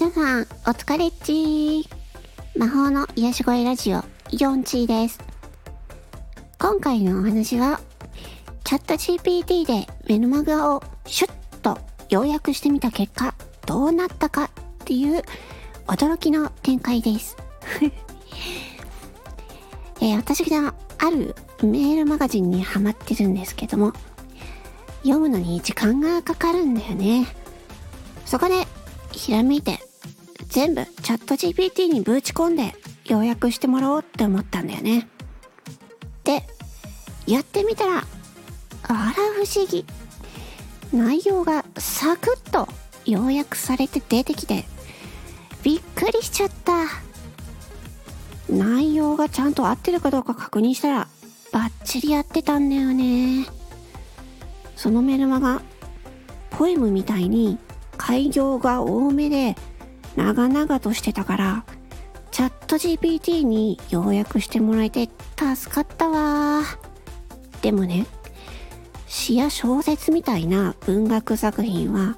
皆さん、お疲れっちー。魔法の癒し声ラジオ、ヨンチーです。今回のお話は、チャット GPT でメルマガをシュッと要約してみた結果、どうなったかっていう驚きの展開です。えー私があるメールマガジンにハマってるんですけども、読むのに時間がかかるんだよね。そこで、ひらめいて、全部チャット GPT にぶち込んで要約してもらおうって思ったんだよね。で、やってみたら、あら不思議。内容がサクッと要約されて出てきて、びっくりしちゃった。内容がちゃんと合ってるかどうか確認したら、バッチリ合ってたんだよね。そのメルマガ、ポエムみたいに開業が多めで長々としてたから、チャット GPT に要約してもらえて助かったわ。でもね、詩や小説みたいな文学作品は、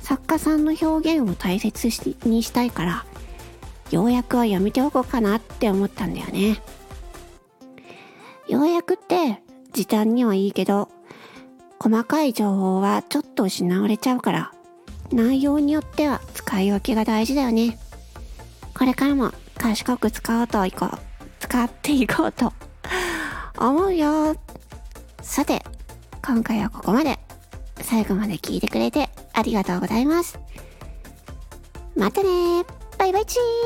作家さんの表現を大切にしたいから、要約はやめておこうかなって思ったんだよね。要約って時短にはいいけど、細かい情報はちょっと失われちゃうから、内容によっては使い分けが大事だよね。これからも賢く使おうといこう。使っていこうと 思うよ。さて、今回はここまで。最後まで聞いてくれてありがとうございます。またねバイバイチー